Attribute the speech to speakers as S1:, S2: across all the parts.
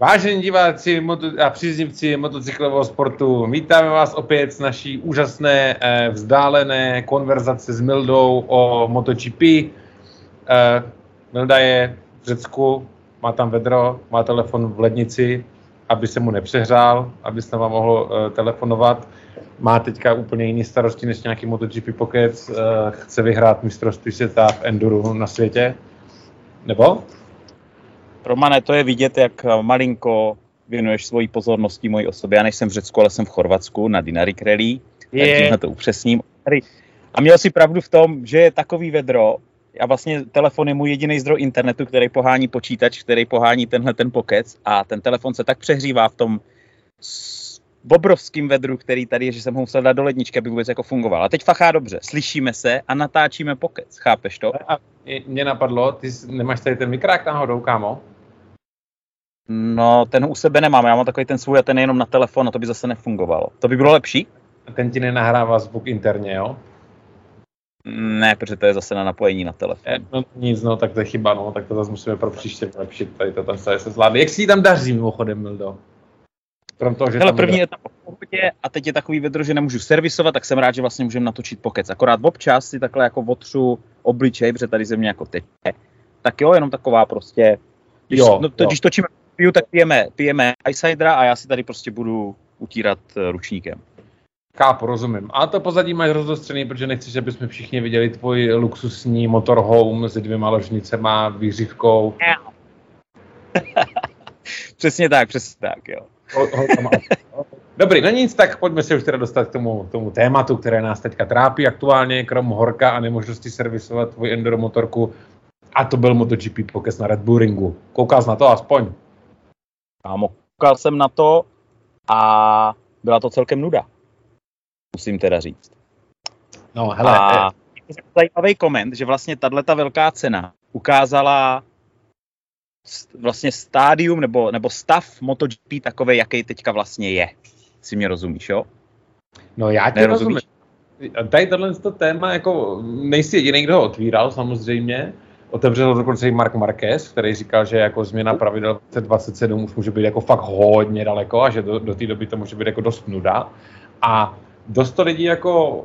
S1: Vážení diváci a příznivci motocyklového sportu, vítáme vás opět z naší úžasné eh, vzdálené konverzace s Mildou o MotoGP. Eh, Milda je v Řecku, má tam vedro, má telefon v lednici, aby se mu nepřehrál, aby se vám mohl eh, telefonovat. Má teďka úplně jiný starosti než nějaký MotoGP Pocket, chce vyhrát mistrovství světa v Enduru na světě. Nebo?
S2: Romane, to je vidět, jak malinko věnuješ svoji pozornosti mojí osobě. Já nejsem v Řecku, ale jsem v Chorvatsku na Dinari yeah. takže to upřesním. A měl si pravdu v tom, že je takový vedro, a vlastně telefon je můj jediný zdroj internetu, který pohání počítač, který pohání tenhle ten pokec a ten telefon se tak přehřívá v tom obrovským vedru, který tady je, že jsem ho musel dát do ledničky, aby vůbec jako fungoval. A teď fachá dobře, slyšíme se a natáčíme pokec, chápeš to?
S1: A mě napadlo, ty nemáš tady ten mikrák náhodou, kámo?
S2: No, ten u sebe nemám, já mám takový ten svůj a ten je jenom na telefon a to by zase nefungovalo. To by bylo lepší?
S1: Ten ti nenahrává zvuk interně, jo?
S2: Ne, protože to je zase na napojení na telefon.
S1: E, no nic, no, tak to je chyba, no, tak to zase musíme pro příště vylepšit, tady to tam se zvládne. Jak si tam daří mimochodem, Mildo?
S2: Krom toho, že Hele, první je tam pohodě a teď je takový vedro, že nemůžu servisovat, tak jsem rád, že vlastně můžeme natočit pokec. Akorát občas si takhle jako otřu obličej, protože tady země jako teď. Tak jo, jenom taková prostě, když, jo, no, to, jo. když točíme piju, tak pijeme, pijeme Icidera a já si tady prostě budu utírat eh, ručníkem.
S1: Kápo, rozumím. A to pozadí máš rozdostřený, protože nechceš, aby jsme všichni viděli tvůj luxusní motorhome s dvěma ložnicema, výřivkou.
S2: přesně tak, přesně tak, jo.
S1: Dobrý, no nic, tak pojďme se už teda dostat k tomu, tomu tématu, které nás teďka trápí aktuálně, krom horka a nemožnosti servisovat tvůj enduro motorku. A to byl MotoGP pokes na Red Bull Ringu. Jsi na to aspoň?
S2: Kámo, koukal jsem na to a byla to celkem nuda. Musím teda říct.
S1: No, hele. A
S2: je zajímavý koment, že vlastně tato velká cena ukázala vlastně stádium nebo, nebo stav MotoGP takový, jaký teďka vlastně je. Si mě rozumíš, jo?
S1: No já tě rozumím. Tady tohle to téma, jako nejsi jediný, kdo ho otvíral samozřejmě. Otevřel dokonce i Mark Marquez, který říkal, že jako změna pravidel 2027 už může být jako fakt hodně daleko a že do, do té doby to může být jako dost nuda. A dost to lidi jako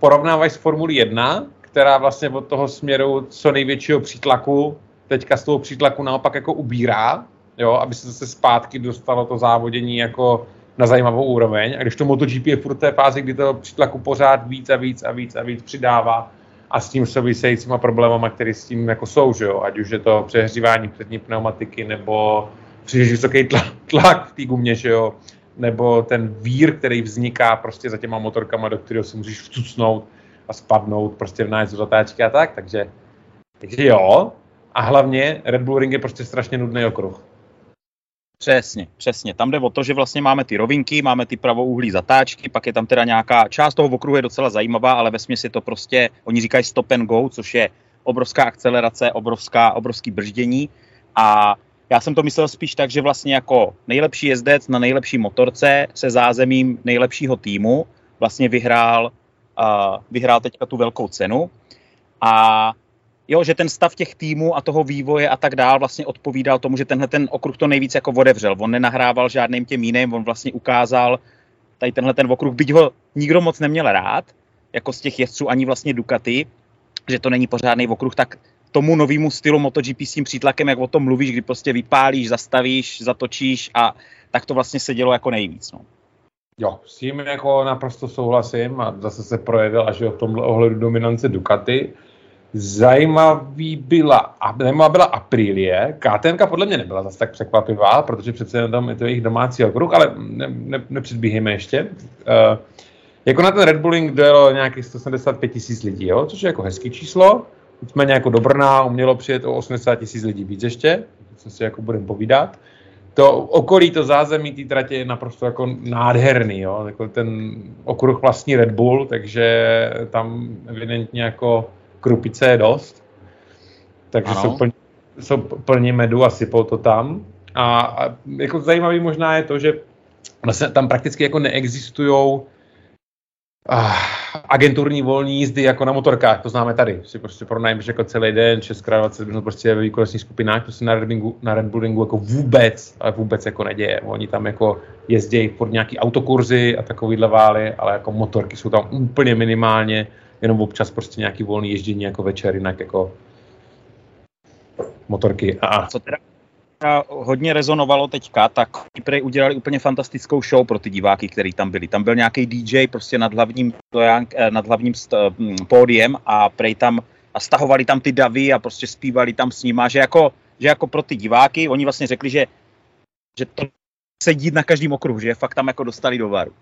S1: porovnávají s Formuli 1, která vlastně od toho směru co největšího přítlaku teďka z toho přítlaku naopak jako ubírá, jo, aby se zase zpátky dostalo to závodění jako na zajímavou úroveň. A když to MotoGP je furt té fázi, kdy to přítlaku pořád víc a víc a víc a víc přidává a s tím souvisejícíma problémama, které s tím jako jsou, že jo? ať už je to přehřívání přední pneumatiky nebo příliš vysoký tlak, tlak v té gumě, že jo? nebo ten vír, který vzniká prostě za těma motorkama, do kterého si můžeš vcucnout a spadnout prostě v nájezdu zatáčky a tak, takže, takže jo, a hlavně Red Bull Ring je prostě strašně nudný okruh.
S2: Přesně, přesně. Tam jde o to, že vlastně máme ty rovinky, máme ty pravouhlí zatáčky, pak je tam teda nějaká část toho okruhu je docela zajímavá, ale ve je to prostě, oni říkají stop and go, což je obrovská akcelerace, obrovská, obrovský brždění a já jsem to myslel spíš tak, že vlastně jako nejlepší jezdec na nejlepší motorce se zázemím nejlepšího týmu vlastně vyhrál, uh, vyhrál teďka tu velkou cenu a jo, že ten stav těch týmů a toho vývoje a tak dál vlastně odpovídal tomu, že tenhle ten okruh to nejvíc jako odevřel. On nenahrával žádným těm jiným, on vlastně ukázal tady tenhle ten okruh, byť ho nikdo moc neměl rád, jako z těch jezdců ani vlastně Ducati, že to není pořádný okruh, tak tomu novému stylu MotoGP s tím přítlakem, jak o tom mluvíš, kdy prostě vypálíš, zastavíš, zatočíš a tak to vlastně se dělo jako nejvíc. No.
S1: Jo, s tím jako naprosto souhlasím a zase se projevil až v tomhle ohledu dominance Ducati. Zajímavý byla, zajímavá byla Aprilie. KTM podle mě nebyla zase tak překvapivá, protože přece jenom tam je to jejich domácí okruh, ale ne, ne, nepředbíhejme ještě. Uh, jako na ten Red Bulling dojelo nějakých 175 tisíc lidí, jo? což je jako hezký číslo. Nicméně jako do Brna umělo přijet o 80 tisíc lidí víc ještě, co si jako budeme povídat. To okolí, to zázemí té tratě je naprosto jako nádherný, jo? Jako ten okruh vlastní Red Bull, takže tam evidentně jako krupice je dost. Takže ano. jsou, plní, jsou plní medu a sypou to tam. A, a jako zajímavý možná je to, že vlastně tam prakticky jako neexistují uh, agenturní volní jízdy jako na motorkách, to známe tady. Si prostě pronajmeš jako celý den, 6 20 minut prostě ve výkonnostních skupinách, to se na Red, Bullingu, na Red Bullingu jako vůbec, ale vůbec jako neděje. Oni tam jako jezdí pod nějaký autokurzy a takovýhle vály, ale jako motorky jsou tam úplně minimálně, jenom občas prostě nějaký volný ježdění jako večer, jinak jako motorky. A...
S2: Co teda hodně rezonovalo teďka, tak Prej udělali úplně fantastickou show pro ty diváky, kteří tam byli. Tam byl nějaký DJ prostě nad hlavním, eh, nad hlavním hm, pódiem a Prej tam a stahovali tam ty davy a prostě zpívali tam s nima, že jako, že jako pro ty diváky, oni vlastně řekli, že, že to sedí na každém okruhu, že fakt tam jako dostali do varu.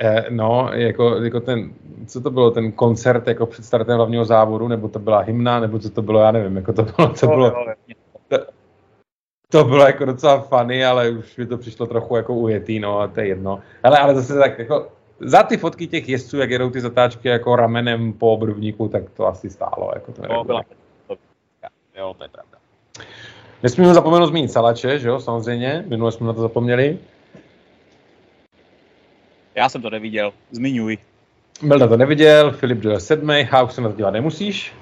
S1: Eh, no, jako, jako ten, co to bylo, ten koncert jako před startem hlavního závodu, nebo to byla hymna, nebo co to bylo, já nevím, jako to bylo, to bylo, to, to bylo jako docela funny, ale už mi to přišlo trochu jako ujetý, no a to je jedno. Ale, ale zase tak jako za ty fotky těch jezdců, jak jedou ty zatáčky jako ramenem po obrubníku, tak to asi stálo. Jako to,
S2: no, byla, to, jo, to je pravda.
S1: Nesmíme zapomenout zmínit Salače, že jo, samozřejmě, minule jsme na to zapomněli.
S2: Já jsem to neviděl, zmiňuj.
S1: Melda to neviděl, Filip byl sedmý, Hauk se na to dívat nemusíš.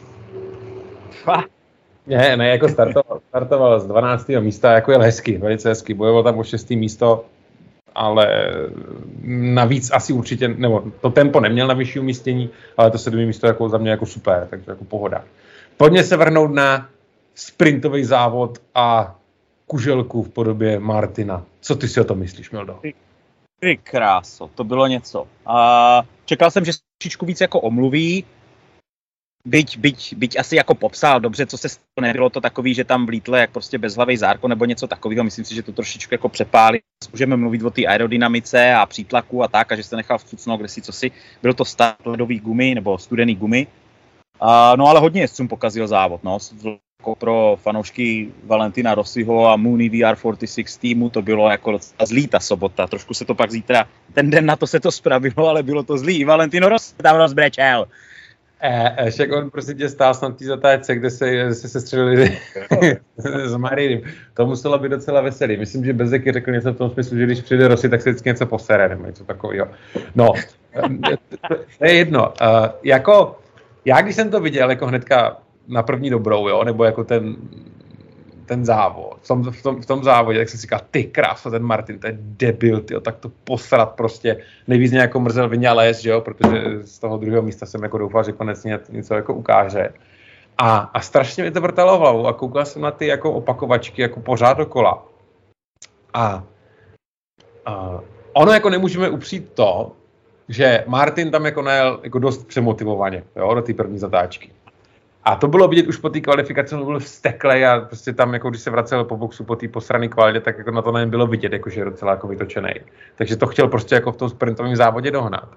S1: Ne, ne, jako startoval, startoval z 12. místa, jako je hezky, velice hezky, bojoval tam o 6. místo, ale navíc asi určitě, nebo to tempo neměl na vyšší umístění, ale to sedmý místo jako za mě jako super, takže jako pohoda. Pojďme se vrhnout na sprintový závod a kuželku v podobě Martina. Co ty si o tom myslíš, Mildo?
S2: Ty kráso, to bylo něco. A čekal jsem, že trošičku víc jako omluví, byť, byť, byť asi jako popsal dobře, co se stalo, nebylo to takový, že tam vlítl jak prostě bezhlavý zárko nebo něco takového, myslím si, že to trošičku jako přepálí. Můžeme mluvit o té aerodynamice a přítlaku a tak, a že se nechal vcucnout kde si co si. Byl to start ledový gumy nebo studený gumy. Uh, no ale hodně jezdcům pokazil závod, no jako pro fanoušky Valentina Rossiho a Mooney VR46 týmu to bylo jako docela zlý ta sobota. Trošku se to pak zítra, ten den na to se to spravilo, ale bylo to zlý. Valentino Rossi tam rozbrečel.
S1: Eh, však on prostě tě stál na té zatáčce, kde se, se sestřelili s Marinem. To muselo být docela veselý. Myslím, že Bezeky řekl něco v tom smyslu, že když přijde Rossi, tak se vždycky něco posere, nebo něco takového. No, to je jedno. Uh, jako, já když jsem to viděl, jako hnedka na první dobrou, jo, nebo jako ten, ten závod, v tom, v tom, v tom závodě, tak jsem si říkal, ty krása, ten Martin, to je debil, tyjo, tak to posrat prostě. Nejvíc mě jako mrzel Vinales, že jo, protože z toho druhého místa jsem jako doufal, že konec něco jako ukáže. A, a strašně mi to vrtalo hlavu a koukal jsem na ty jako opakovačky jako pořád dokola. A, a ono jako nemůžeme upřít to, že Martin tam jako najel jako dost přemotivovaně, jo, do té první zatáčky. A to bylo vidět už po té kvalifikaci, on byl vzteklej a prostě tam, jako když se vracel po boxu po té posrané kvalitě, tak jako na to nevím, bylo vidět, jako, že je docela jako vytočený. Takže to chtěl prostě jako v tom sprintovém závodě dohnat.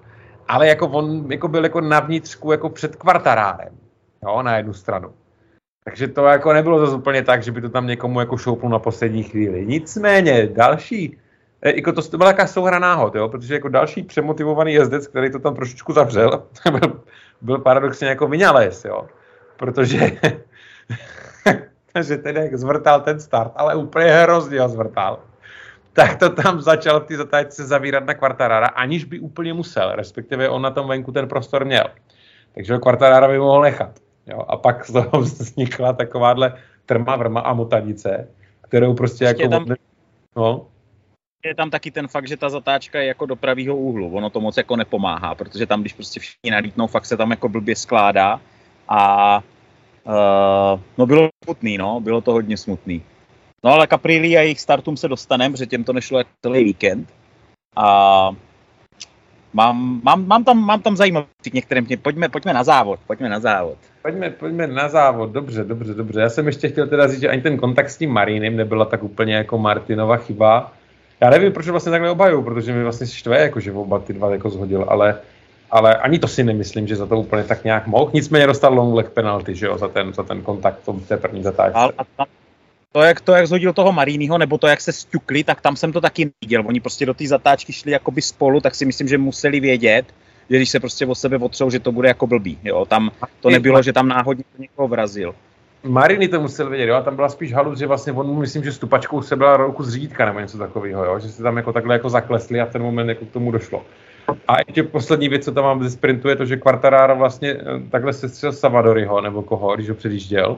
S1: Ale jako on jako byl jako na vnitřku jako před kvartarárem, jo, na jednu stranu. Takže to jako nebylo zase úplně tak, že by to tam někomu jako šoupnul na poslední chvíli. Nicméně další, jako to, to byla taková souhra náhod, jo, protože jako další přemotivovaný jezdec, který to tam trošičku zavřel, byl, byl paradoxně jako Vinales, jo protože že ten jak zvrtal ten start, ale úplně hrozně ho zvrtal. Tak to tam začal v té zatáčce zavírat na Quartarara, aniž by úplně musel, respektive on na tom venku ten prostor měl. Takže ho Quartarara by mohl nechat. Jo? A pak z toho vznikla takováhle trma, vrma a motanice, kterou prostě Ještě jako... Tam... No.
S2: Je tam taky ten fakt, že ta zatáčka je jako do pravýho úhlu. Ono to moc jako nepomáhá, protože tam, když prostě všichni nalítnou, fakt se tam jako blbě skládá a uh, no bylo smutný, no, bylo to hodně smutný. No ale Caprilli a jejich startům se dostaneme, protože těm to nešlo jako celý víkend. A mám, mám, mám, tam, mám tam zajímavosti k některým, pojďme, pojďme na závod, pojďme na závod.
S1: Pojďme, pojďme na závod, dobře, dobře, dobře. Já jsem ještě chtěl teda říct, že ani ten kontakt s tím Marinem nebyla tak úplně jako Martinova chyba. Já nevím, proč vlastně takhle obhajuju, protože mi vlastně štve, jako že oba ty dva jako zhodil, ale ale ani to si nemyslím, že za to úplně tak nějak mohl. Nicméně dostal long leg penalty, že jo, za ten, za ten kontakt v té první zatáčce. Ale
S2: to, jak, to, jak zhodil toho Marínyho, nebo to, jak se stukli, tak tam jsem to taky neviděl. Oni prostě do té zatáčky šli jakoby spolu, tak si myslím, že museli vědět, že když se prostě o sebe otřou, že to bude jako blbý. Jo? Tam to nebylo, že tam náhodně někoho vrazil.
S1: Mariny to musel vědět, jo, a tam byla spíš halus, že vlastně on, myslím, že stupačkou se byla ruku z řídka nebo něco takového, jo, že se tam jako takhle jako zaklesli a v ten moment jako k tomu došlo. A ještě poslední věc, co tam mám ze sprintu, je to, že Quartararo vlastně eh, takhle se střel Savadoryho, nebo koho, když ho předjížděl.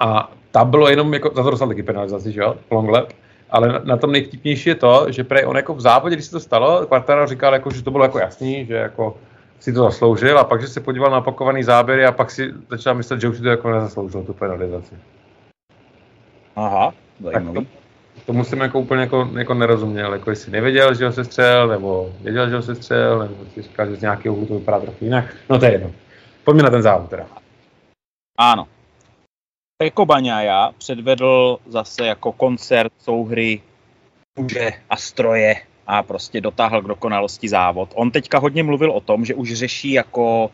S1: A tam bylo jenom, jako, za to dostal taky penalizaci, že jo, long lap. Ale na, na tom nejvtipnější je to, že prej on jako v závodě, když se to stalo, Quartararo říkal, jako, že to bylo jako jasný, že jako si to zasloužil a pak, že se podíval na opakovaný záběry a pak si začal myslet, že už si to jako nezasloužil, tu penalizaci.
S2: Aha, zajímavý.
S1: Tak to, tomu jsem jako úplně jako, jako nerozuměl, jako jestli nevěděl, že ho se střel, nebo věděl, že ho se střel, nebo si říkal, že z nějakého úhlu to vypadá trochu jinak. No to je jedno. Pojďme na ten závod teda.
S2: Ano. Peko Baňaja předvedl zase jako koncert souhry muže a stroje a prostě dotáhl k dokonalosti závod. On teďka hodně mluvil o tom, že už řeší jako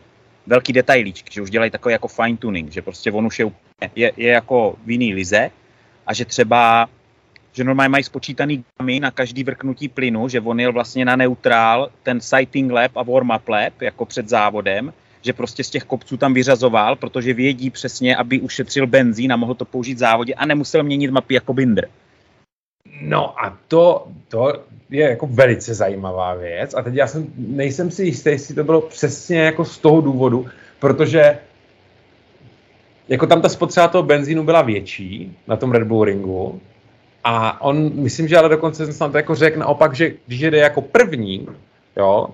S2: velký detailíčky, že už dělají takový jako fine tuning, že prostě on už je, je, je jako v jiný lize a že třeba že normálně mají spočítaný gamy na každý vrknutí plynu, že on jel vlastně na neutrál, ten sighting lap a warm-up lap, jako před závodem, že prostě z těch kopců tam vyřazoval, protože vědí přesně, aby ušetřil benzín a mohl to použít v závodě a nemusel měnit mapy jako Binder.
S1: No a to, to je jako velice zajímavá věc a teď já jsem, nejsem si jistý, jestli to bylo přesně jako z toho důvodu, protože jako tam ta spotřeba toho benzínu byla větší na tom Red Bull ringu a on, myslím, že ale dokonce to jako řekl naopak, že když jede jako první, jo,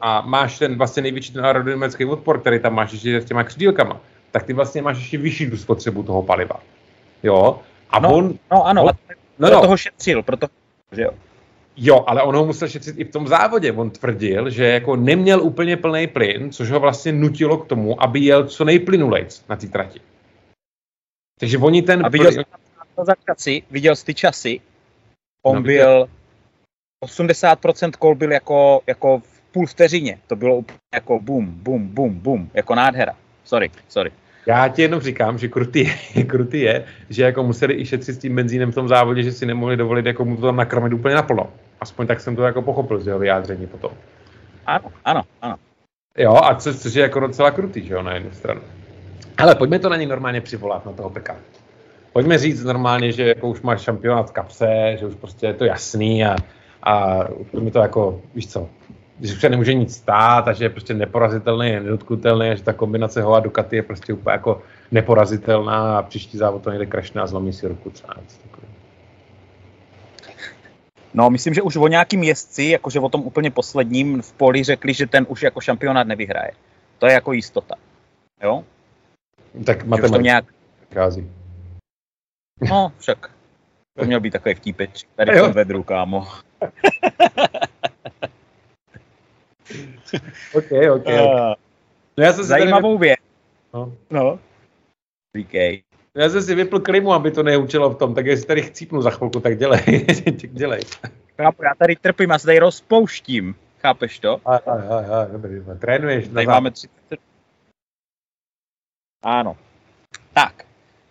S1: a máš ten vlastně největší ten aerodynamický odpor, který tam máš ještě s těma křídílkama, tak ty vlastně máš ještě vyšší tu spotřebu toho paliva. Jo? A
S2: no,
S1: on...
S2: No ano, on, no, no. toho šetřil, proto, že jo.
S1: Jo, ale on ho musel šetřit i v tom závodě. On tvrdil, že jako neměl úplně plný plyn, což ho vlastně nutilo k tomu, aby jel co nejplynulejc na té trati. Takže oni ten...
S2: A viděl za časy, viděl jsi ty časy, on no, byl 80% kol byl jako, jako v půl vteřině. To bylo úplně jako bum, bum, bum, bum, jako nádhera. Sorry, sorry.
S1: Já ti jenom říkám, že krutý, krutý je, že jako museli i šetřit s tím benzínem v tom závodě, že si nemohli dovolit jako mu to tam nakrmit úplně naplno. Aspoň tak jsem to jako pochopil z jeho vyjádření potom.
S2: Ano, ano, ano.
S1: Jo, a co, což je jako docela krutý, že jo, na jednu stranu. Ale pojďme to na něj normálně přivolat, na toho peka. Pojďme říct normálně, že jako už máš šampionát v kapse, že už prostě je to jasný a, a mi to jako, víš co, když už se nemůže nic stát a že je prostě neporazitelný, je nedotknutelný a že ta kombinace ho a Ducati je prostě úplně jako neporazitelná a příští závod to někde krašne a zlomí si ruku třeba.
S2: No, myslím, že už o nějakým jezdci, jakože o tom úplně posledním v poli řekli, že ten už jako šampionát nevyhraje. To je jako jistota. Jo?
S1: Tak matematika nějak... Kází.
S2: No, však. To měl být takový vtípeč. Tady v vedru, kámo.
S1: OK, OK. Uh,
S2: no já jsem zajímavou tady... věc. No. no. Říkej.
S1: Já jsem si vypl klimu, aby to neučilo v tom, tak jestli tady chcípnu za chvilku, tak dělej. dělej.
S2: Chápu, já tady trpím, já se tady rozpouštím. Chápeš to?
S1: A, a, a, a dobrý, trénuješ.
S2: Tady máme 30. Ano. Tak,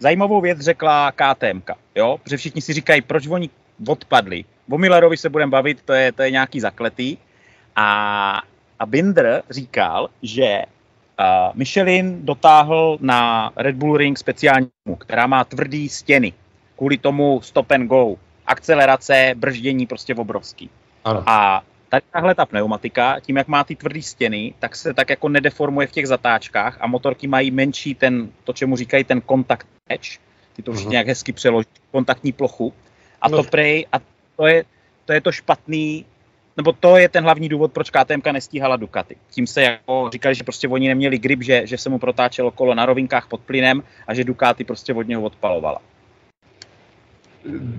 S2: zajímavou věc řekla KTM, jo? Protože všichni si říkají, proč oni odpadli. O Millerovi se budeme bavit, to je, to je nějaký zakletý. A, a Binder říkal, že uh, Michelin dotáhl na Red Bull Ring speciální, která má tvrdý stěny. Kvůli tomu stop and go. Akcelerace, brždění prostě obrovský. Ano. A tady tahle ta pneumatika, tím jak má ty tvrdý stěny, tak se tak jako nedeformuje v těch zatáčkách a motorky mají menší ten, to čemu říkají ten contact edge, ty to všichni uh-huh. nějak hezky přeloží, kontaktní plochu. A no. to prej, a to je, to je to špatný nebo to je ten hlavní důvod, proč KTM nestíhala Ducati. Tím se jako říkali, že prostě oni neměli grip, že, že se mu protáčelo kolo na rovinkách pod plynem a že Ducati prostě od něho odpalovala.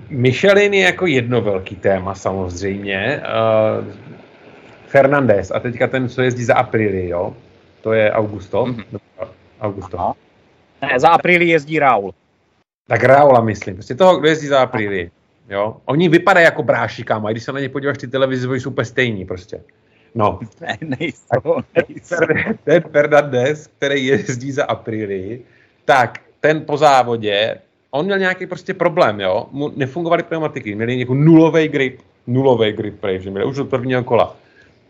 S1: Michelin je jako jedno velký téma samozřejmě. Uh, Fernandez a teďka ten, co jezdí za Aprili, jo? To je Augusto? Mm-hmm. Augusto. Aha.
S2: Ne, za Aprili jezdí Raul.
S1: Tak Raula myslím. Prostě toho, kdo jezdí za Aprili. Jo? Oni vypadají jako bráši, kámo, a když se na ně podíváš ty televizi, jsou úplně stejní prostě. No.
S2: Ne, nejsou, nejsou.
S1: Ten Fernandez, který jezdí za Aprili, tak ten po závodě, on měl nějaký prostě problém, jo. Mu nefungovaly pneumatiky, měli jako nulový grip, nulový grip, prej, že měli už od prvního kola.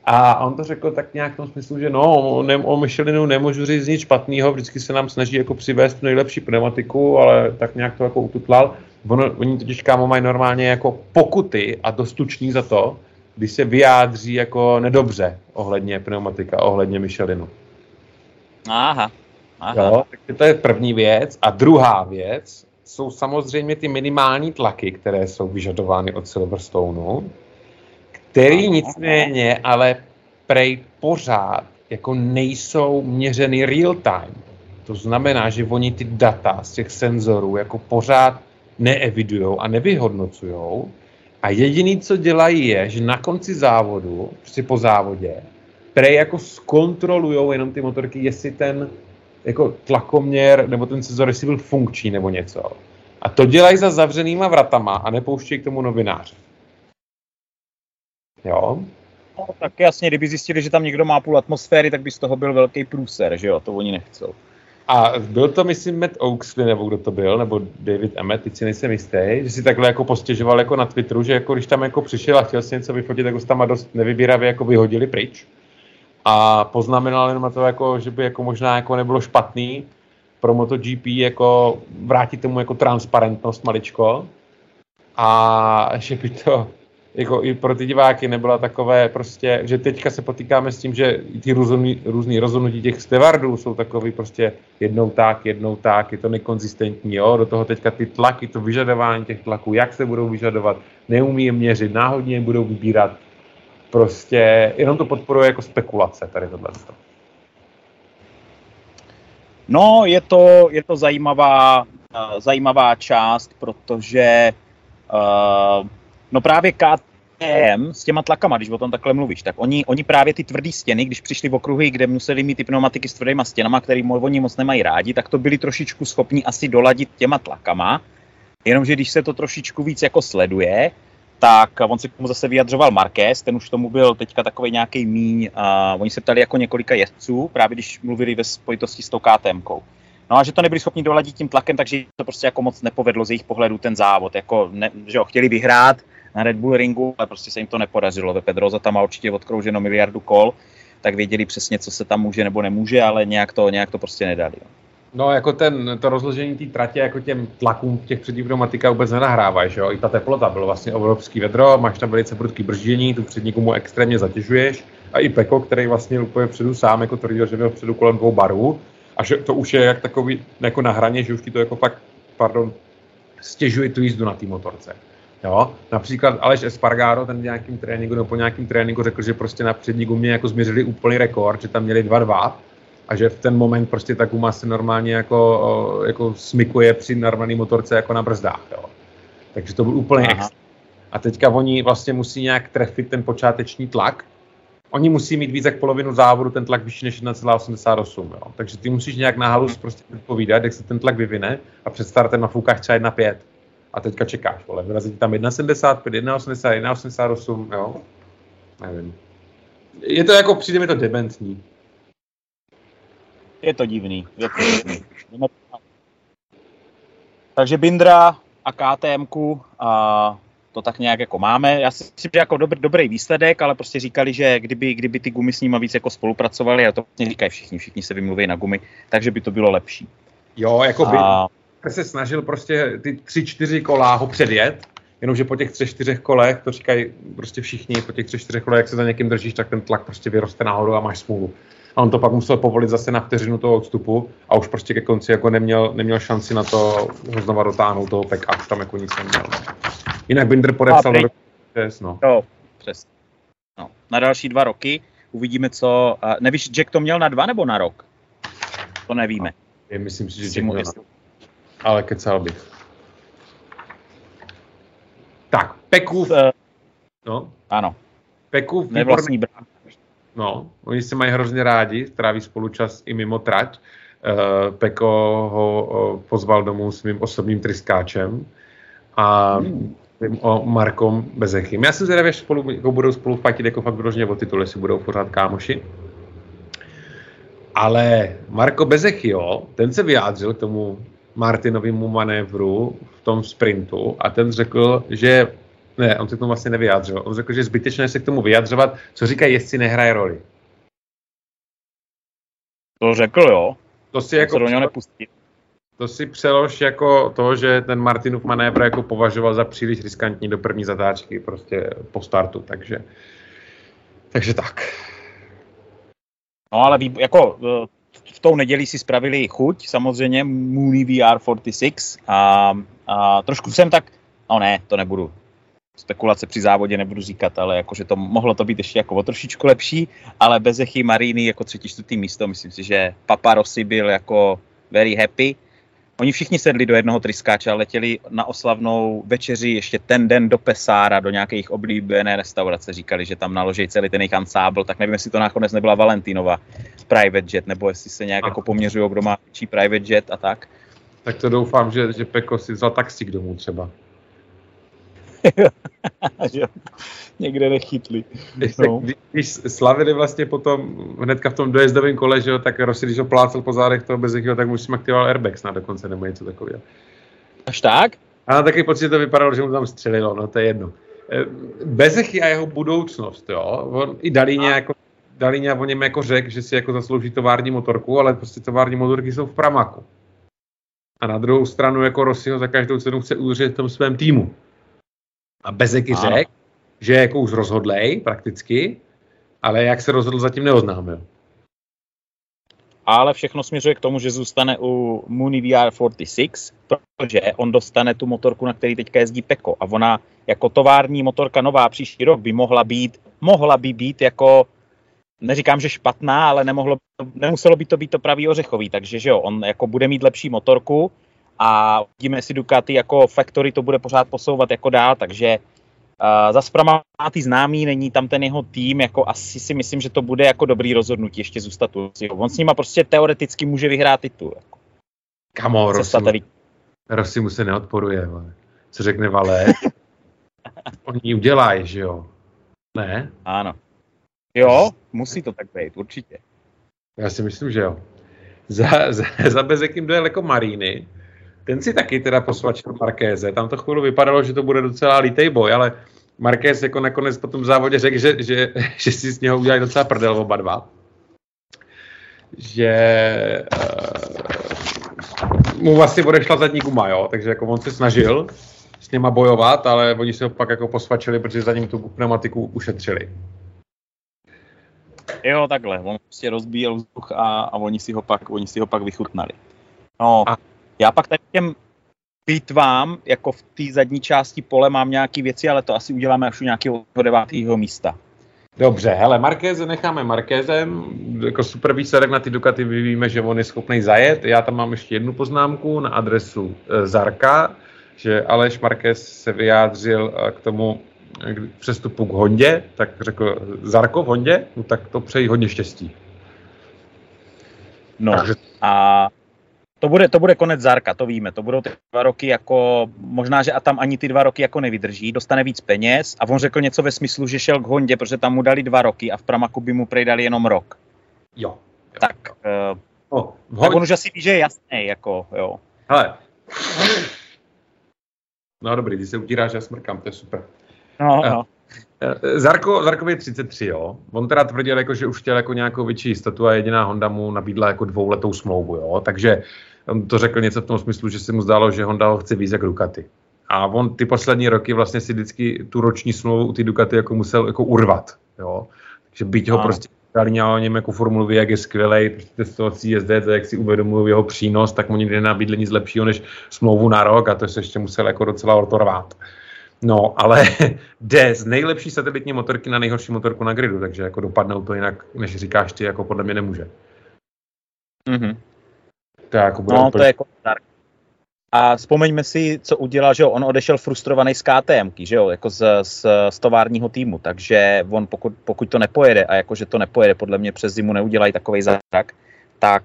S1: A on to řekl tak nějak v tom smyslu, že no, ne, o Michelinu nemůžu říct nic špatného, vždycky se nám snaží jako přivést nejlepší pneumatiku, ale tak nějak to jako ututlal. Ono, oni totiž kámo mají normálně jako pokuty a dostuční za to, když se vyjádří jako nedobře ohledně pneumatika, ohledně Michelinu.
S2: Aha. Aha.
S1: Jo, takže to je první věc. A druhá věc jsou samozřejmě ty minimální tlaky, které jsou vyžadovány od Silverstoneu, který nicméně ale prej pořád jako nejsou měřeny real time. To znamená, že oni ty data z těch senzorů jako pořád neevidují a nevyhodnocují. A jediný, co dělají, je, že na konci závodu, prostě po závodě, prej jako zkontrolují jenom ty motorky, jestli ten jako tlakoměr nebo ten senzor, jestli byl funkční nebo něco. A to dělají za zavřenýma vratama a nepouštějí k tomu novináře. Jo?
S2: No, tak jasně, kdyby zjistili, že tam někdo má půl atmosféry, tak by z toho byl velký průser, že jo, to oni nechcou.
S1: A byl to, myslím, Matt Oaksley, nebo kdo to byl, nebo David Emmett, teď si nejsem jistý, že si takhle jako postěžoval jako na Twitteru, že jako když tam jako přišel a chtěl si něco vyfotit, tak ho tam dost nevybíravě jako vyhodili pryč. A poznamenal jenom to, jako, že by jako možná jako nebylo špatný pro MotoGP jako vrátit tomu jako transparentnost maličko. A že by to jako i pro ty diváky nebyla takové prostě, že teďka se potýkáme s tím, že ty různý, různý rozhodnutí těch stevardů jsou takový prostě jednou tak, jednou tak, je to nekonzistentní, jo, do toho teďka ty tlaky, to vyžadování těch tlaků, jak se budou vyžadovat, neumí je měřit, náhodně je budou vybírat, prostě jenom to podporuje jako spekulace tady tohle.
S2: No, je to, je to zajímavá, uh, zajímavá část, protože uh, No právě KTM s těma tlakama, když o tom takhle mluvíš, tak oni, oni právě ty tvrdé stěny, když přišli v okruhy, kde museli mít ty pneumatiky s tvrdýma stěnama, který oni moc nemají rádi, tak to byli trošičku schopni asi doladit těma tlakama. Jenomže když se to trošičku víc jako sleduje, tak on se k tomu zase vyjadřoval Marquez, ten už tomu byl teďka takový nějaký míň. Uh, oni se ptali jako několika jezdců, právě když mluvili ve spojitosti s tou KTM. No a že to nebyli schopni doladit tím tlakem, takže to prostě jako moc nepovedlo z jejich pohledu ten závod. Jako ne, že jo, chtěli vyhrát, na Red Bull ringu, ale prostě se jim to nepodařilo. Ve Pedroza tam má určitě odkrouženo miliardu kol, tak věděli přesně, co se tam může nebo nemůže, ale nějak to, nějak to prostě nedali.
S1: No, jako ten, to rozložení té tratě jako těm tlakům těch předních pneumatika vůbec nenahrávají, že jo? I ta teplota bylo vlastně obrovský vedro, máš tam velice prudký brždění, tu přední gumu extrémně zatěžuješ a i Peko, který vlastně úplně předu sám jako tvrdil, že byl předu kolem dvou barů a že to už je jak takový jako na hraně, že už ti to jako fakt, pardon, stěžuje tu jízdu na té motorce. Jo? Například Aleš Espargaro, ten nějakým tréninku, nebo po nějakým tréninku řekl, že prostě na přední gumě jako změřili úplný rekord, že tam měli 2-2 a že v ten moment prostě ta guma se normálně jako, jako smykuje při normální motorce jako na brzdách. Jo? Takže to byl úplně extra. A teďka oni vlastně musí nějak trefit ten počáteční tlak. Oni musí mít víc jak polovinu závodu ten tlak vyšší než 1,88. Jo? Takže ty musíš nějak na halus prostě povídat, jak se ten tlak vyvine a před startem na fůkách třeba 1,5 a teďka čekáš, vole, vyrazí tam 1,75, 1,80, 1,88, jo? Nevím. Je to jako, přijde mi to dementní.
S2: Je to divný, je to divný. Takže Bindra a KTMku a to tak nějak jako máme. Já si myslím, že jako dobrý, dobrý výsledek, ale prostě říkali, že kdyby, kdyby ty gumy s nimi víc jako spolupracovali, a to vlastně říkají všichni, všichni se vymluví na gumy, takže by to bylo lepší.
S1: Jo, jako by, a se snažil prostě ty tři, čtyři kola ho předjet, jenomže po těch třech, čtyřech kolech, to říkají prostě všichni, po těch třech, čtyřech kolech, jak se za někým držíš, tak ten tlak prostě vyroste nahoru a máš smůlu. A on to pak musel povolit zase na vteřinu toho odstupu a už prostě ke konci jako neměl, neměl šanci na to ho znova dotáhnout toho peka, už tam jako nic neměl. Jinak Binder podepsal na
S2: no. Jo, přesně. No, na další dva roky uvidíme, co... Uh, nevíš, Jack to měl na dva nebo na rok? To nevíme. No,
S1: je, myslím si, že Jack měl na ale kecal bych. Tak, Pekův...
S2: Uh, no. Ano.
S1: Pekův
S2: Nevlastní
S1: brán. No, oni se mají hrozně rádi, tráví spolu čas i mimo trať. Uh, Peko ho uh, pozval domů svým osobním tryskáčem a hmm. o Markom Bezechym. Já jsem zvědavý, že spolu, jako budou spolu fatit jako fakt vyloženě o titul, jestli budou pořád kámoši. Ale Marko Bezechio, ten se vyjádřil k tomu Martinovému manévru v tom sprintu a ten řekl, že ne, on se k tomu vlastně nevyjádřil. On řekl, že je zbytečné se k tomu vyjadřovat, co říká jestli nehraje roli.
S2: To řekl, jo.
S1: To si jako...
S2: Se do něho nepustí.
S1: to si přelož jako to, že ten Martinův manévr jako považoval za příliš riskantní do první zatáčky prostě po startu, takže, takže tak.
S2: No ale vý, jako eh, v tou neděli si spravili chuť, samozřejmě Mooney VR46 a, a trošku jsem tak, no ne, to nebudu, spekulace při závodě nebudu říkat, ale jakože to mohlo to být ještě jako o trošičku lepší, ale bez Echy Maríny jako třetí, čtvrtý místo, myslím si, že Papa Rossi byl jako very happy. Oni všichni sedli do jednoho tryskáče a letěli na oslavnou večeři ještě ten den do Pesára, do nějaké jejich oblíbené restaurace. Říkali, že tam naloží celý ten jejich ansábl, tak nevím, jestli to nakonec nebyla Valentinova private jet, nebo jestli se nějak a. jako poměřují, kdo má větší private jet a tak.
S1: Tak to doufám, že, že Peko si vzal taxi k domů třeba.
S2: Někde nechytli.
S1: No. Když, když slavili vlastně potom hnedka v tom dojezdovém kole, že jo, tak Rossi, když ho plácel po zádech toho bez jakého, tak už jsem aktivoval airbags na dokonce nebo něco takového.
S2: Až tak?
S1: A taky pocit, že to vypadalo, že mu tam střelilo, no to je jedno. Eh, Bezechy a jeho budoucnost, jo. On i Dalíně jako Dalíně o něm jako řekl, že si jako zaslouží tovární motorku, ale prostě tovární motorky jsou v Pramaku. A na druhou stranu jako Rossi ho za každou cenu chce udržet v tom svém týmu. A Bezeky řekl, že je jako už rozhodlej prakticky, ale jak se rozhodl, zatím neoznámil.
S2: Ale všechno směřuje k tomu, že zůstane u Mooney VR46, protože on dostane tu motorku, na který teďka jezdí Peko. A ona jako tovární motorka nová příští rok by mohla být, mohla by být jako neříkám, že špatná, ale nemohlo, nemuselo by to být to pravý ořechový, takže že jo, on jako bude mít lepší motorku, a uvidíme, jestli Ducati jako Factory to bude pořád posouvat jako dál, takže uh, zase má ty známý, není tam ten jeho tým, jako asi si myslím, že to bude jako dobrý rozhodnutí ještě zůstat tu. On s nima prostě teoreticky může vyhrát titul. Jako.
S1: Kamo, Rossi, Rossi mu se neodporuje, ale. co řekne Valé. Oni udělají, že jo? Ne?
S2: Ano. Jo, musí to tak být, určitě.
S1: Já si myslím, že jo. Za, za, za Bezekým dojel jako Maríny, ten si taky teda posvačil Markéze. Tam to chvíli vypadalo, že to bude docela lítej boj, ale Markéz jako nakonec po tom závodě řekl, že, že, že si z něho udělali docela prdel oba dva. Že uh, mu vlastně odešla zadní guma, jo? takže jako on se snažil s něma bojovat, ale oni se ho pak jako posvačili, protože za ním tu pneumatiku ušetřili.
S2: Jo, takhle. On prostě rozbíjel vzduch a, a oni, si ho pak, oni si ho pak vychutnali. No, a já pak tady těm bitvám, jako v té zadní části pole mám nějaké věci, ale to asi uděláme až u nějakého devátého místa.
S1: Dobře, hele, Markéze necháme Markézem, jako super výsledek na ty Ducati víme, že on je schopný zajet. Já tam mám ještě jednu poznámku na adresu e, Zarka, že Aleš Marquez se vyjádřil e, k tomu k přestupu k Hondě, tak řekl Zarko v Hondě, no tak to přeji hodně štěstí.
S2: No Takže... a to bude, to bude konec Zarka, to víme. To budou ty dva roky jako, možná, že a tam ani ty dva roky jako nevydrží, dostane víc peněz a on řekl něco ve smyslu, že šel k Hondě, protože tam mu dali dva roky a v Pramaku by mu prej dali jenom rok.
S1: Jo. jo
S2: tak, jo. Uh, oh, tak on už asi ví, že je jasný, jako, jo.
S1: Hele. No dobrý, ty se utíráš, já smrkám, to je super.
S2: No, uh, no.
S1: Zarko, Zarkovi je 33, jo. On teda tvrdil, jako, že už chtěl jako nějakou větší jistotu a jediná Honda mu nabídla jako dvouletou smlouvu, jo. Takže on to řekl něco v tom smyslu, že se mu zdálo, že Honda ho chce víc jak Ducati. A on ty poslední roky vlastně si vždycky tu roční smlouvu u ty Ducati jako musel jako urvat, jo. Takže byť ho prostě dali o něm jako formulu, jak je skvělý, prostě testovací jezdec, jak si uvědomují jeho přínos, tak mu nikdy nenabídli nic lepšího než smlouvu na rok a to se ještě musel jako docela ortorvát. No, ale jde z nejlepší satelitní motorky na nejhorší motorku na gridu, takže jako dopadnou to jinak, než říkáš ty, jako podle mě nemůže.
S2: Mm-hmm.
S1: To jako bude
S2: no, úplně... to je jako a vzpomeňme si, co udělal, že jo, on odešel frustrovaný z KTM, že jo, jako z, z, z továrního týmu, takže on pokud, pokud to nepojede a jakože to nepojede, podle mě přes zimu neudělají takový zázrak, tak,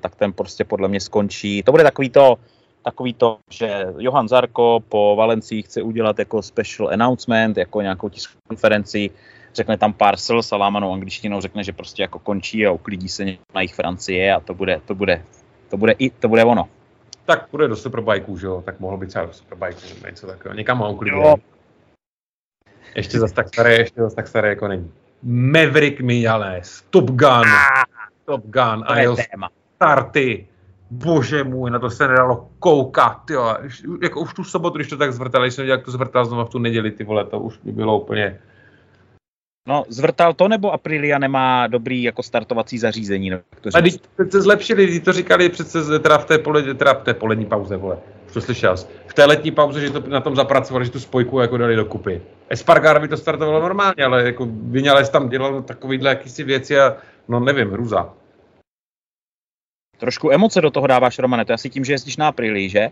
S2: tak ten prostě podle mě skončí. To bude takový to, takový to, že Johan Zarko po Valencii chce udělat jako special announcement, jako nějakou tiskovou konferenci, řekne tam pár sl salámanou angličtinou, řekne, že prostě jako končí a uklidí se na jich Francie a to bude, to bude, to bude i, to bude ono.
S1: Tak bude do Superbikeů, že jo, tak mohlo být třeba do Superbikeů, něco takového, někam ho uklidí. Ještě zase tak staré, ještě zase tak staré jako není. Maverick Mijales, Top Gun, ah, Top Gun, a jeho starty, bože můj, na to se nedalo koukat, jo. Jako už tu sobotu, když to tak zvrtali, jsem jak to zvrtal znovu v tu neděli, ty vole, to už by bylo úplně...
S2: No, zvrtal to, nebo Aprilia nemá dobrý jako startovací zařízení? No,
S1: to a když se zlepšili, když to říkali přece teda v té, pole, teda v té polední pauze, vole, už to slyšel v té letní pauze, že to na tom zapracovali, že tu spojku jako dali dokupy. Espargar by to startovalo normálně, ale jako Vinales tam dělal takovýhle jakýsi věci a no nevím, hruza.
S2: Trošku emoce do toho dáváš, Romane, to asi tím, že jezdíš na Aprilii, že?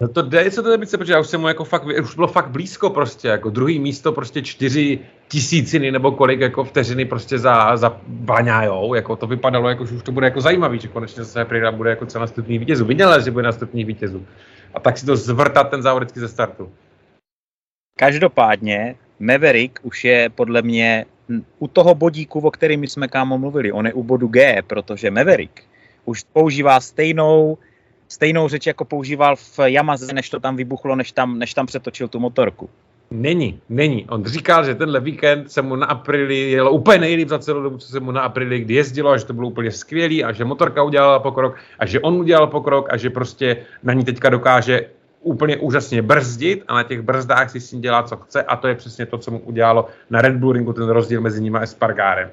S1: No to jde se to nebice, protože já už jsem mu jako fakt, už bylo fakt blízko prostě, jako druhý místo prostě čtyři tisíciny nebo kolik jako vteřiny prostě za, za baňájou, jako to vypadalo, jako, že už to bude jako zajímavý, že konečně zase Aprila bude jako co nastupní vítězů. Viděl, že bude nastupní vítězů. A tak si to zvrtat ten závod ze startu.
S2: Každopádně Maverick už je podle mě u toho bodíku, o kterým jsme kámo mluvili. On je u bodu G, protože Maverick už používá stejnou, stejnou řeč, jako používal v Yamaze, než to tam vybuchlo, než tam, než tam přetočil tu motorku.
S1: Není, není. On říkal, že tenhle víkend se mu na Aprili jelo úplně nejlíp za celou dobu, co se mu na Aprili kdy jezdilo, a že to bylo úplně skvělý a že motorka udělala pokrok a že on udělal pokrok a že prostě na ní teďka dokáže úplně úžasně brzdit a na těch brzdách si s ním dělá, co chce a to je přesně to, co mu udělalo na Red Bull Ringu ten rozdíl mezi ním a Espargárem.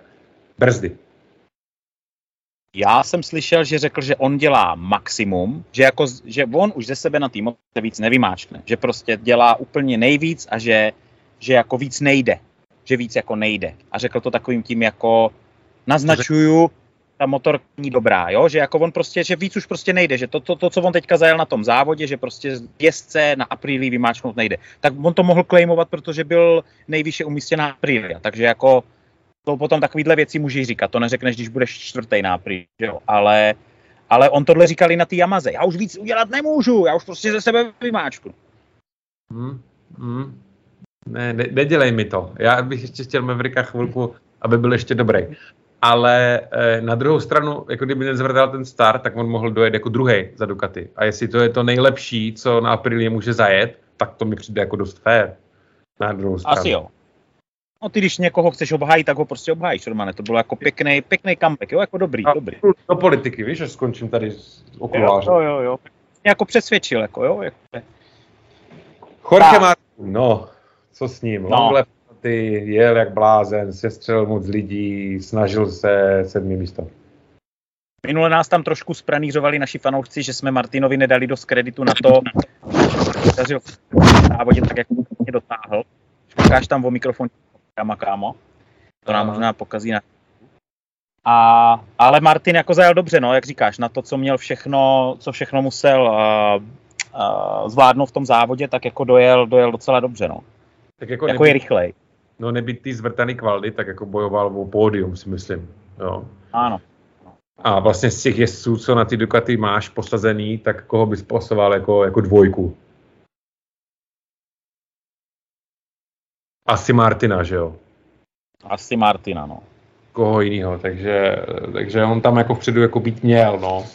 S1: Brzdy.
S2: Já jsem slyšel, že řekl, že on dělá maximum, že, jako, že on už ze sebe na tým se víc nevymáčkne, že prostě dělá úplně nejvíc a že, že jako víc nejde, že víc jako nejde. A řekl to takovým tím jako naznačuju, ta motor není dobrá, jo? že jako on prostě, že víc už prostě nejde, že to, to, to, co on teďka zajel na tom závodě, že prostě jezdce na Aprilii vymáčknout nejde. Tak on to mohl claimovat, protože byl nejvýše umístěná Aprilia, takže jako to potom takovýhle věci můžeš říkat, to neřekneš, když budeš čtvrtý Aprilia, jo? ale, ale on tohle říkal i na té Yamaze, já už víc udělat nemůžu, já už prostě ze sebe vymáčku.
S1: Hmm, hmm. Ne, ne, nedělej mi to. Já bych ještě chtěl Mavericka chvilku, aby byl ještě dobrý ale eh, na druhou stranu, jako kdyby nezvrdal ten start, tak on mohl dojet jako druhý za Ducati. A jestli to je to nejlepší, co na Aprilie může zajet, tak to mi přijde jako dost fair. Na druhou stranu.
S2: Asi jo. No ty, když někoho chceš obhájit, tak ho prostě obhájíš, Romane. To bylo jako pěkný, pěkný comeback, jo, jako dobrý,
S1: a
S2: dobrý.
S1: Do politiky, víš, že skončím tady s okulářem.
S2: Jo, jo, jo. Mě jako přesvědčil, jako jo. Jako...
S1: Jorge Martin, no, co s ním? No. Long left ty jel jak blázen, sestřelil moc lidí, snažil se sedmý místo.
S2: Minule nás tam trošku spranířovali naši fanoušci, že jsme Martinovi nedali dost kreditu na to, že v závodě tak, jak mě dotáhl. Koukáš tam o mikrofon, kámo, kámo. To nám možná pokazí na a, ale Martin jako zajel dobře, no, jak říkáš, na to, co měl všechno, co všechno musel uh, uh, zvládnout v tom závodě, tak jako dojel, dojel docela dobře, no. Tak jako, jako je rychlej
S1: no nebyt ty zvrtaný kvaldy, tak jako bojoval o pódium, si myslím. Jo.
S2: Ano.
S1: A vlastně z těch jezdců, co na ty Ducati máš posazený, tak koho bys posoval jako, jako dvojku? Asi Martina, že jo?
S2: Asi Martina, no.
S1: Koho jiného, takže, takže on tam jako vpředu jako být měl, no.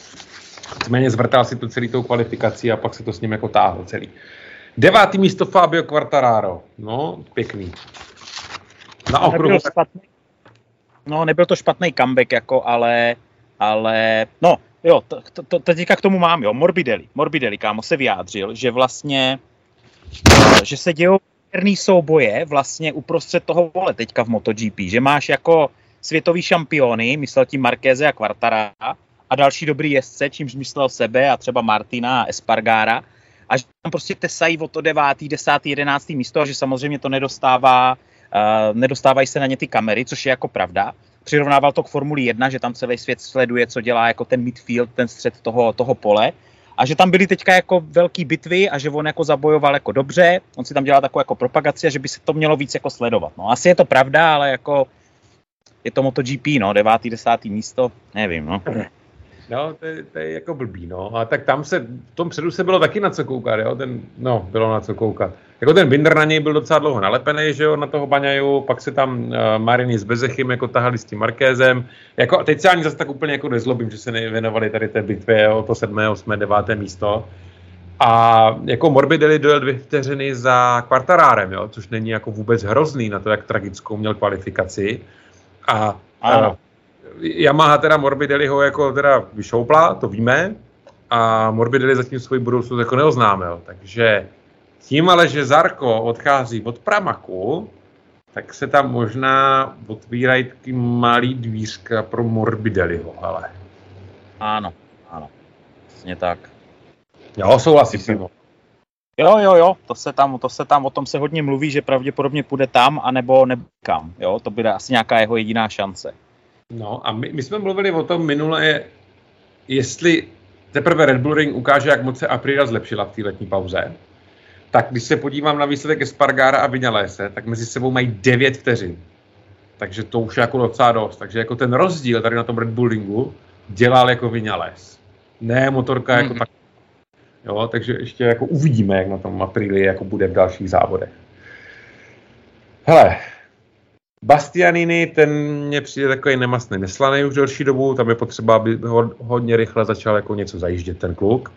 S1: Nicméně zvrtal si tu celý tou kvalifikací a pak se to s ním jako táhlo celý. Devátý místo Fabio Quartararo. No, pěkný.
S2: Na okruhu. Nebyl špatný, no, nebyl to špatný comeback, jako, ale, ale, no, jo, to, to, to, teďka k tomu mám, jo, Morbidelli, Morbidelli, kámo, se vyjádřil, že vlastně, že se dějou herný souboje vlastně uprostřed toho vole teďka v MotoGP, že máš jako světový šampiony, myslel tím Markéze a Quartara a další dobrý jezdce, čímž myslel sebe a třeba Martina a Espargára a že tam prostě tesají o to 9., 10., 11. místo a že samozřejmě to nedostává Uh, nedostávají se na ně ty kamery, což je jako pravda. Přirovnával to k Formuli 1, že tam celý svět sleduje, co dělá jako ten midfield, ten střed toho, toho pole. A že tam byly teďka jako velký bitvy a že on jako zabojoval jako dobře, on si tam dělal takovou jako propagaci a že by se to mělo víc jako sledovat. No asi je to pravda, ale jako je to MotoGP, no, devátý, desátý místo, nevím, no.
S1: No, to je, to je jako blbý, no. A tak tam se, v tom předu se bylo taky na co koukat, jo. Ten, no, bylo na co koukat. Jako ten Binder na něj byl docela dlouho nalepený, že jo, na toho Baňaju, pak se tam uh, Marini s Bezechym jako tahali s tím Markézem. Jako, teď se ani zase tak úplně jako nezlobím, že se nevěnovali tady té bitvě o to 7., 8., 9. místo. A jako Morbidelli dojel dvě vteřiny za kvartarárem, jo, což není jako vůbec hrozný na to, jak tragickou měl kvalifikaci. A ano. Uh, Yamaha teda Morbidelli ho jako teda vyšoupla, to víme, a Morbidelli zatím svoji budoucnost jako neoznámil. Takže tím ale, že Zarko odchází od Pramaku, tak se tam možná otvírají taky malý dvířka pro Morbidelliho, ale.
S2: Ano, ano. Přesně tak.
S1: Jo, souhlasím, Simo.
S2: Jo, jo, jo, to se tam, to se tam, o tom se hodně mluví, že pravděpodobně půjde tam, anebo nebo kam, jo, to bude asi nějaká jeho jediná šance.
S1: No a my, my jsme mluvili o tom minule, jestli teprve Red Bull Ring ukáže, jak moc se Aprilia zlepšila v té letní pauze, tak když se podívám na výsledek Espargara a Vinalese, tak mezi sebou mají 9 vteřin. Takže to už je jako docela dost. Takže jako ten rozdíl tady na tom Red Bullingu dělal jako Vinales. Ne motorka mm. jako tak. Jo, takže ještě jako uvidíme, jak na tom Aprilii jako bude v dalších závodech. Hele, Bastianini, ten mě přijde takový nemastný, neslaný už delší dobu, tam je potřeba, aby ho, hodně rychle začal jako něco zajíždět ten kluk.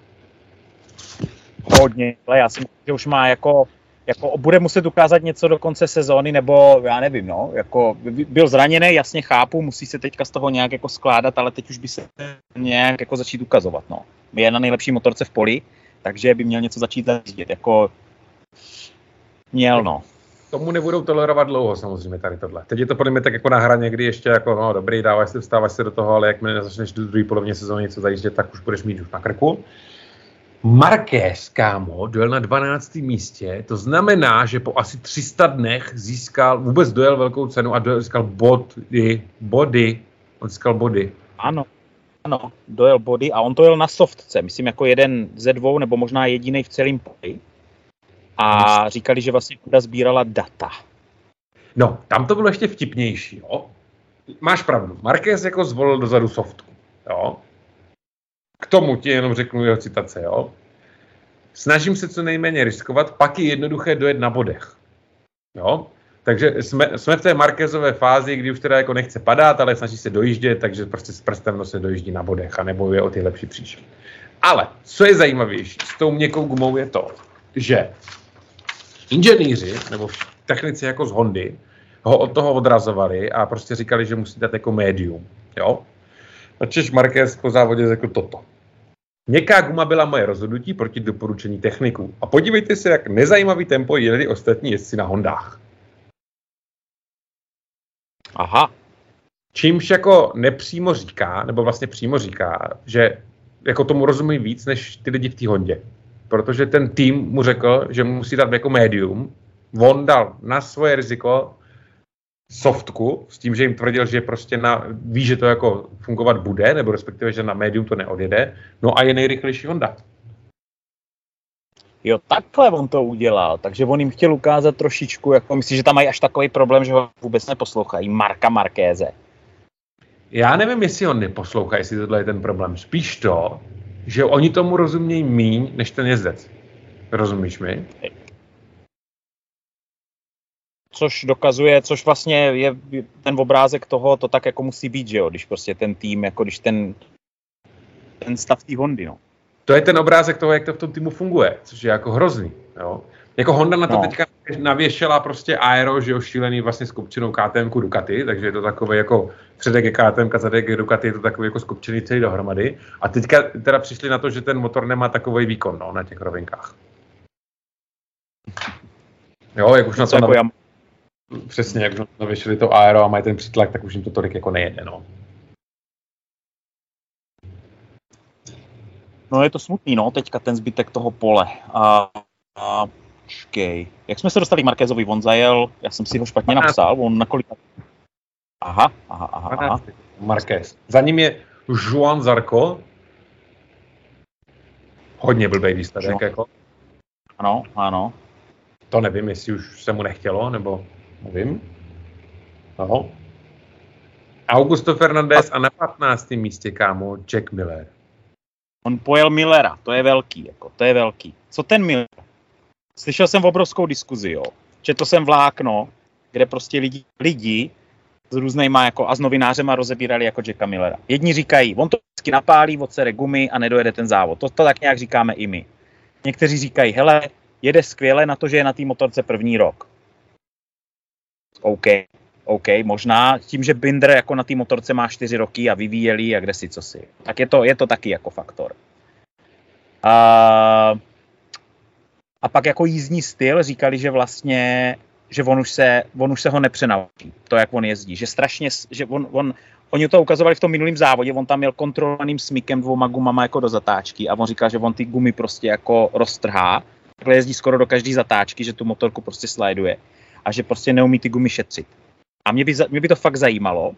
S2: Hodně, ale já si myslím, že už má jako, jako bude muset ukázat něco do konce sezóny, nebo já nevím, no, jako byl zraněný, jasně chápu, musí se teďka z toho nějak jako skládat, ale teď už by se nějak jako začít ukazovat, no. Je na nejlepší motorce v poli, takže by měl něco začít zajíždět, jako měl, no
S1: tomu nebudou tolerovat dlouho samozřejmě tady tohle. Teď je to podle mě tak jako na hraně, kdy ještě jako, no dobrý, dáváš se, vstáváš se do toho, ale jakmile začneš do druhé polovině sezóny něco zajíždět, tak už budeš mít už na krku. Marquez, kámo, dojel na 12. místě, to znamená, že po asi 300 dnech získal, vůbec dojel velkou cenu a dojel, získal body, body, on získal body.
S2: Ano, ano, dojel body a on to jel na softce, myslím jako jeden ze dvou, nebo možná jediný v celém poli a říkali, že vlastně Kuda sbírala data.
S1: No, tam to bylo ještě vtipnější, jo. Máš pravdu, Marquez jako zvolil dozadu softku, jo. K tomu ti jenom řeknu jeho citace, jo. Snažím se co nejméně riskovat, pak je jednoduché dojet na bodech. Jo? Takže jsme, jsme v té Markezové fázi, kdy už teda jako nechce padat, ale snaží se dojíždět, takže prostě s prstem se dojíždí na bodech a nebojuje o ty lepší příčky. Ale co je zajímavější s tou měkkou gumou je to, že inženýři nebo technici jako z Hondy ho od toho odrazovali a prostě říkali, že musí dát jako médium. Jo? Načež Marquez po závodě řekl toto. Měkká guma byla moje rozhodnutí proti doporučení techniků. A podívejte se, jak nezajímavý tempo jeli ostatní jezdci na Hondách.
S2: Aha.
S1: Čímž jako nepřímo říká, nebo vlastně přímo říká, že jako tomu rozumí víc, než ty lidi v té Hondě protože ten tým mu řekl, že musí dát jako médium. On dal na svoje riziko softku, s tím, že jim tvrdil, že prostě na, ví, že to jako fungovat bude, nebo respektive, že na médium to neodjede, no a je nejrychlejší Honda.
S2: Jo, takhle on to udělal, takže on jim chtěl ukázat trošičku, jako myslíš, že tam mají až takový problém, že ho vůbec neposlouchají, Marka Markéze.
S1: Já nevím, jestli ho neposlouchají, jestli tohle je ten problém. Spíš to, že oni tomu rozumějí míň, než ten jezdec. Rozumíš mi?
S2: Což dokazuje, což vlastně je ten obrázek toho, to tak jako musí být, že jo, když prostě ten tým, jako když ten, ten stav té Hondy, no.
S1: To je ten obrázek toho, jak to v tom týmu funguje, což je jako hrozný, jo. Jako Honda na to no. teďka navěšela prostě aero, že jo, šílený vlastně s kopčinou KTM Ducati, takže je to takové jako předek je KTM, zadek je Ducati, je to takový jako skopčený celý dohromady. A teďka teda přišli na to, že ten motor nemá takový výkon, no, na těch rovinkách. Jo, jak už na to, jako nav... Přesně, jak už navěšili to aero a mají ten přítlak, tak už jim to tolik jako nejede, no.
S2: No je to smutný, no, teďka ten zbytek toho pole. A, a Počkej. Jak jsme se dostali k Markézovi? On zajel, já jsem si ho špatně napsal, on na kolik... Aha, aha, aha, aha.
S1: Marquez. Za ním je Juan Zarko. Hodně blbý výsledek, jako.
S2: Ano, ano.
S1: To nevím, jestli už se mu nechtělo, nebo nevím. No. Augusto Fernandez a na 15. místě, kámo, Jack Miller.
S2: On pojel Millera, to je velký, jako, to je velký. Co ten Miller? slyšel jsem obrovskou diskuzi, jo. Četl jsem vlákno, kde prostě lidi, lidi s různýma jako a s novinářema rozebírali jako Jacka Millera. Jedni říkají, on to vždycky napálí, odsere gumy a nedojede ten závod. To, to tak nějak říkáme i my. Někteří říkají, hele, jede skvěle na to, že je na té motorce první rok. OK, OK, možná tím, že Binder jako na té motorce má čtyři roky a vyvíjeli a kde si co si. Tak je to, je to taky jako faktor. A, a pak jako jízdní styl říkali, že vlastně že on už se, on už se ho nepřenaučí, to, jak on jezdí. Že strašně, že on, on, oni to ukazovali v tom minulém závodě, on tam měl kontrolovaným smykem dvouma gumama jako do zatáčky a on říkal, že on ty gumy prostě jako roztrhá. Takhle jezdí skoro do každé zatáčky, že tu motorku prostě slajduje a že prostě neumí ty gumy šetřit. A mě by, mě by to fakt zajímalo,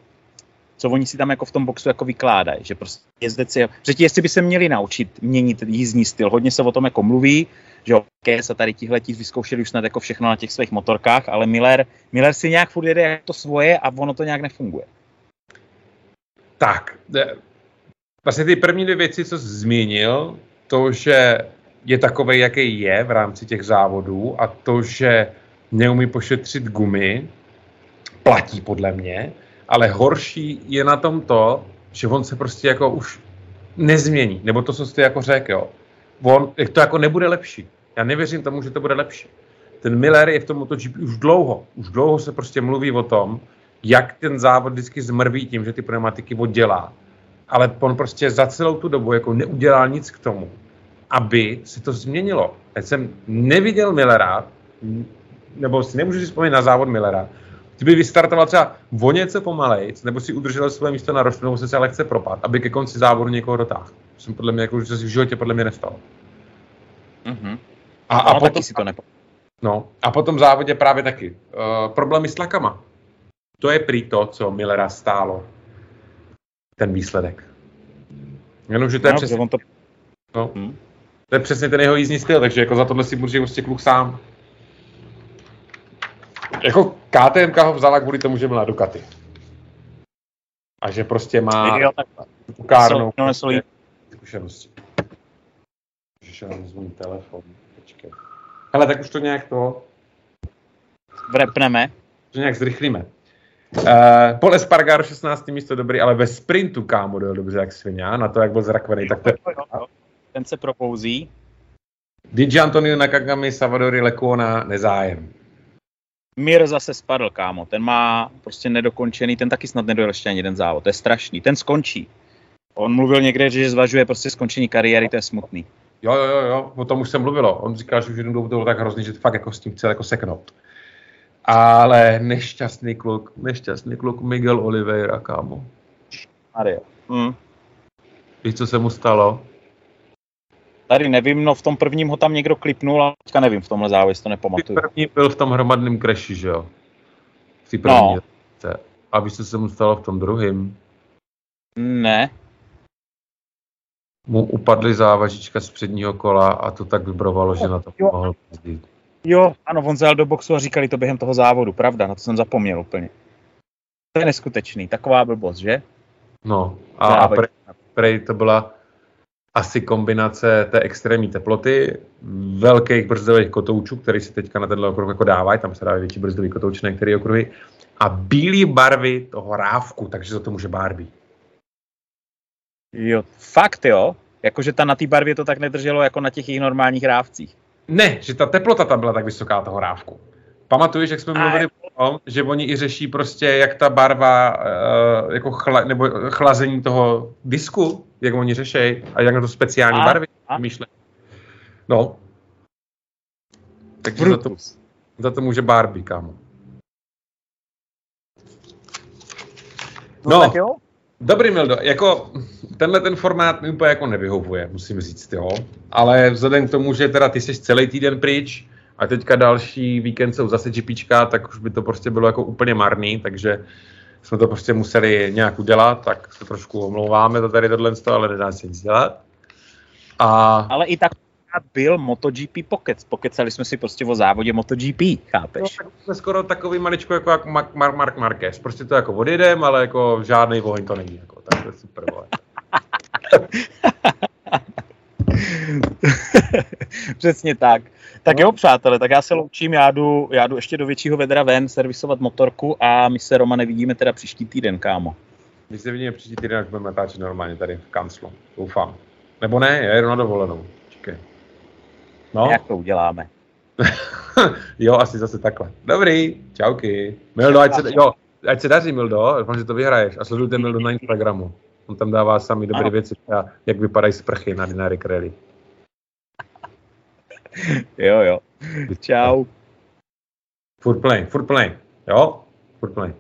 S2: co oni si tam jako v tom boxu jako vykládají, že prostě jezdec je, že ti jestli by se měli naučit měnit jízdní styl, hodně se o tom jako mluví, že jo, se tady tihle vyzkoušeli už snad jako všechno na těch svých motorkách, ale Miller, Miller si nějak furt jede jako to svoje a ono to nějak nefunguje.
S1: Tak, vlastně ty první dvě věci, co jsi zmínil, to, že je takový, jaký je v rámci těch závodů a to, že neumí pošetřit gumy, platí podle mě, ale horší je na tom to, že on se prostě jako už nezmění, nebo to, co jste jako řekl, jo. On, to jako nebude lepší. Já nevěřím tomu, že to bude lepší. Ten Miller je v tom MotoGP už dlouho. Už dlouho se prostě mluví o tom, jak ten závod vždycky zmrví tím, že ty pneumatiky oddělá. Ale on prostě za celou tu dobu jako neudělal nic k tomu, aby se to změnilo. Já jsem neviděl Millera, nebo si nemůžu si vzpomínat na závod Millera, kdyby vystartoval třeba o něco pomalejc, nebo si udržel své místo na rostu, nebo se se lehce propad, aby ke konci závodu někoho dotáhl. To jsem podle mě, jako, že se v životě podle mě nestalo.
S2: Mm-hmm. A, a no, potom, si to nepo...
S1: No, a potom v závodě právě taky. Uh, problémy s tlakama. To je prý to, co Millera stálo. Ten výsledek. Jenomže to je no, přesně... On to... No, hmm. To je přesně ten jeho jízdní styl, takže jako za tohle si může prostě kluk sám. Jako KTM ho vzala kvůli tomu, že byla Ducati. A že prostě má ukárnou zkušenosti. Že nám telefon. Počkej. Hele, tak už to nějak to...
S2: Vrepneme.
S1: To nějak zrychlíme. Uh, Paul Espargaro 16. místo dobrý, ale ve sprintu kámo dojel dobře jak svině, na to, jak byl zrakvený. Tak to...
S2: Ten se propouzí.
S1: Digi Antonio Nakagami, Salvadori Lecuona, nezájem.
S2: Mir zase spadl, kámo. Ten má prostě nedokončený, ten taky snad nedojel ještě ani jeden závod. To je strašný. Ten skončí. On mluvil někde, že zvažuje prostě skončení kariéry, to je smutný.
S1: Jo, jo, jo, jo, o tom už se mluvilo. On říkal, že už jednou dobu to bylo tak hrozný, že fakt jako s tím chce jako seknout. Ale nešťastný kluk, nešťastný kluk Miguel Oliveira, kámo.
S2: Mario. Mm.
S1: Víš, co se mu stalo?
S2: Tady nevím, no v tom prvním ho tam někdo klipnul, ale teďka nevím v tomhle závěs, to nepamatuju.
S1: První byl v tom hromadném kreši, že jo? V té první. No. A víš, co se mu stalo v tom druhém?
S2: Ne.
S1: Mu upadly závažička z předního kola a to tak vibrovalo, že na to mohl jezdit.
S2: Jo, ano, on zajel do boxu a říkali to během toho závodu, pravda, na to jsem zapomněl úplně. To je neskutečný, taková blbost, že?
S1: No, a, a prej, prej to byla asi kombinace té extrémní teploty, velkých brzdových kotoučů, který se teďka na tenhle okruh jako dávají, tam se dávají větší brzdový kotouč na některé okruhy, a bílé barvy toho rávku, takže za to může Barbie.
S2: Jo, fakt jo? Jakože ta na té barvě to tak nedrželo jako na těch jejich normálních rávcích.
S1: Ne, že ta teplota tam byla tak vysoká toho rávku. Pamatuješ, jak jsme mluvili o tom, že oni i řeší prostě, jak ta barva, uh, jako chla, nebo chlazení toho disku, jak oni řeší a jak na to speciální a, barvy myšle. No. Takže za to, za to může Barbie, kámo.
S2: No, no tak jo.
S1: Dobrý, Mildo, jako tenhle ten formát mi úplně jako nevyhovuje, musím říct, jo. Ale vzhledem k tomu, že teda ty jsi celý týden pryč a teďka další víkend jsou zase GPčka, tak už by to prostě bylo jako úplně marný, takže jsme to prostě museli nějak udělat, tak se trošku omlouváme to tady tohle, ale nedá se nic dělat.
S2: A... Ale i tak byl MotoGP Pocket. Pokecali jsme si prostě o závodě MotoGP, chápeš? No,
S1: tak jsme skoro takový maličko jako, jako Mark, Mark, Mark Marquez. Prostě to jako odjedem, ale jako žádný oheň to není. Jako, tak to je super, vole.
S2: Přesně tak. Tak no. jo, přátelé, tak já se loučím, já jdu, já jdu ještě do většího vedra ven servisovat motorku a my se Roma nevidíme teda příští týden, kámo.
S1: My se vidíme příští týden, až budeme natáčet normálně tady v kanclu. Doufám. Nebo ne, já jedu na dovolenou. Čekej.
S2: No. Jak to uděláme?
S1: jo, asi zase takhle. Dobrý, čauky. Mildo, ať se, jo, ať se daří, Mildo, doufám, že to vyhraješ. A sledujte Mildo na Instagramu. On tam dává sami dobré věci, jak vypadají sprchy na Dinary Rally.
S2: jo, jo. Čau.
S1: Furt play, furt play. Jo, furt play.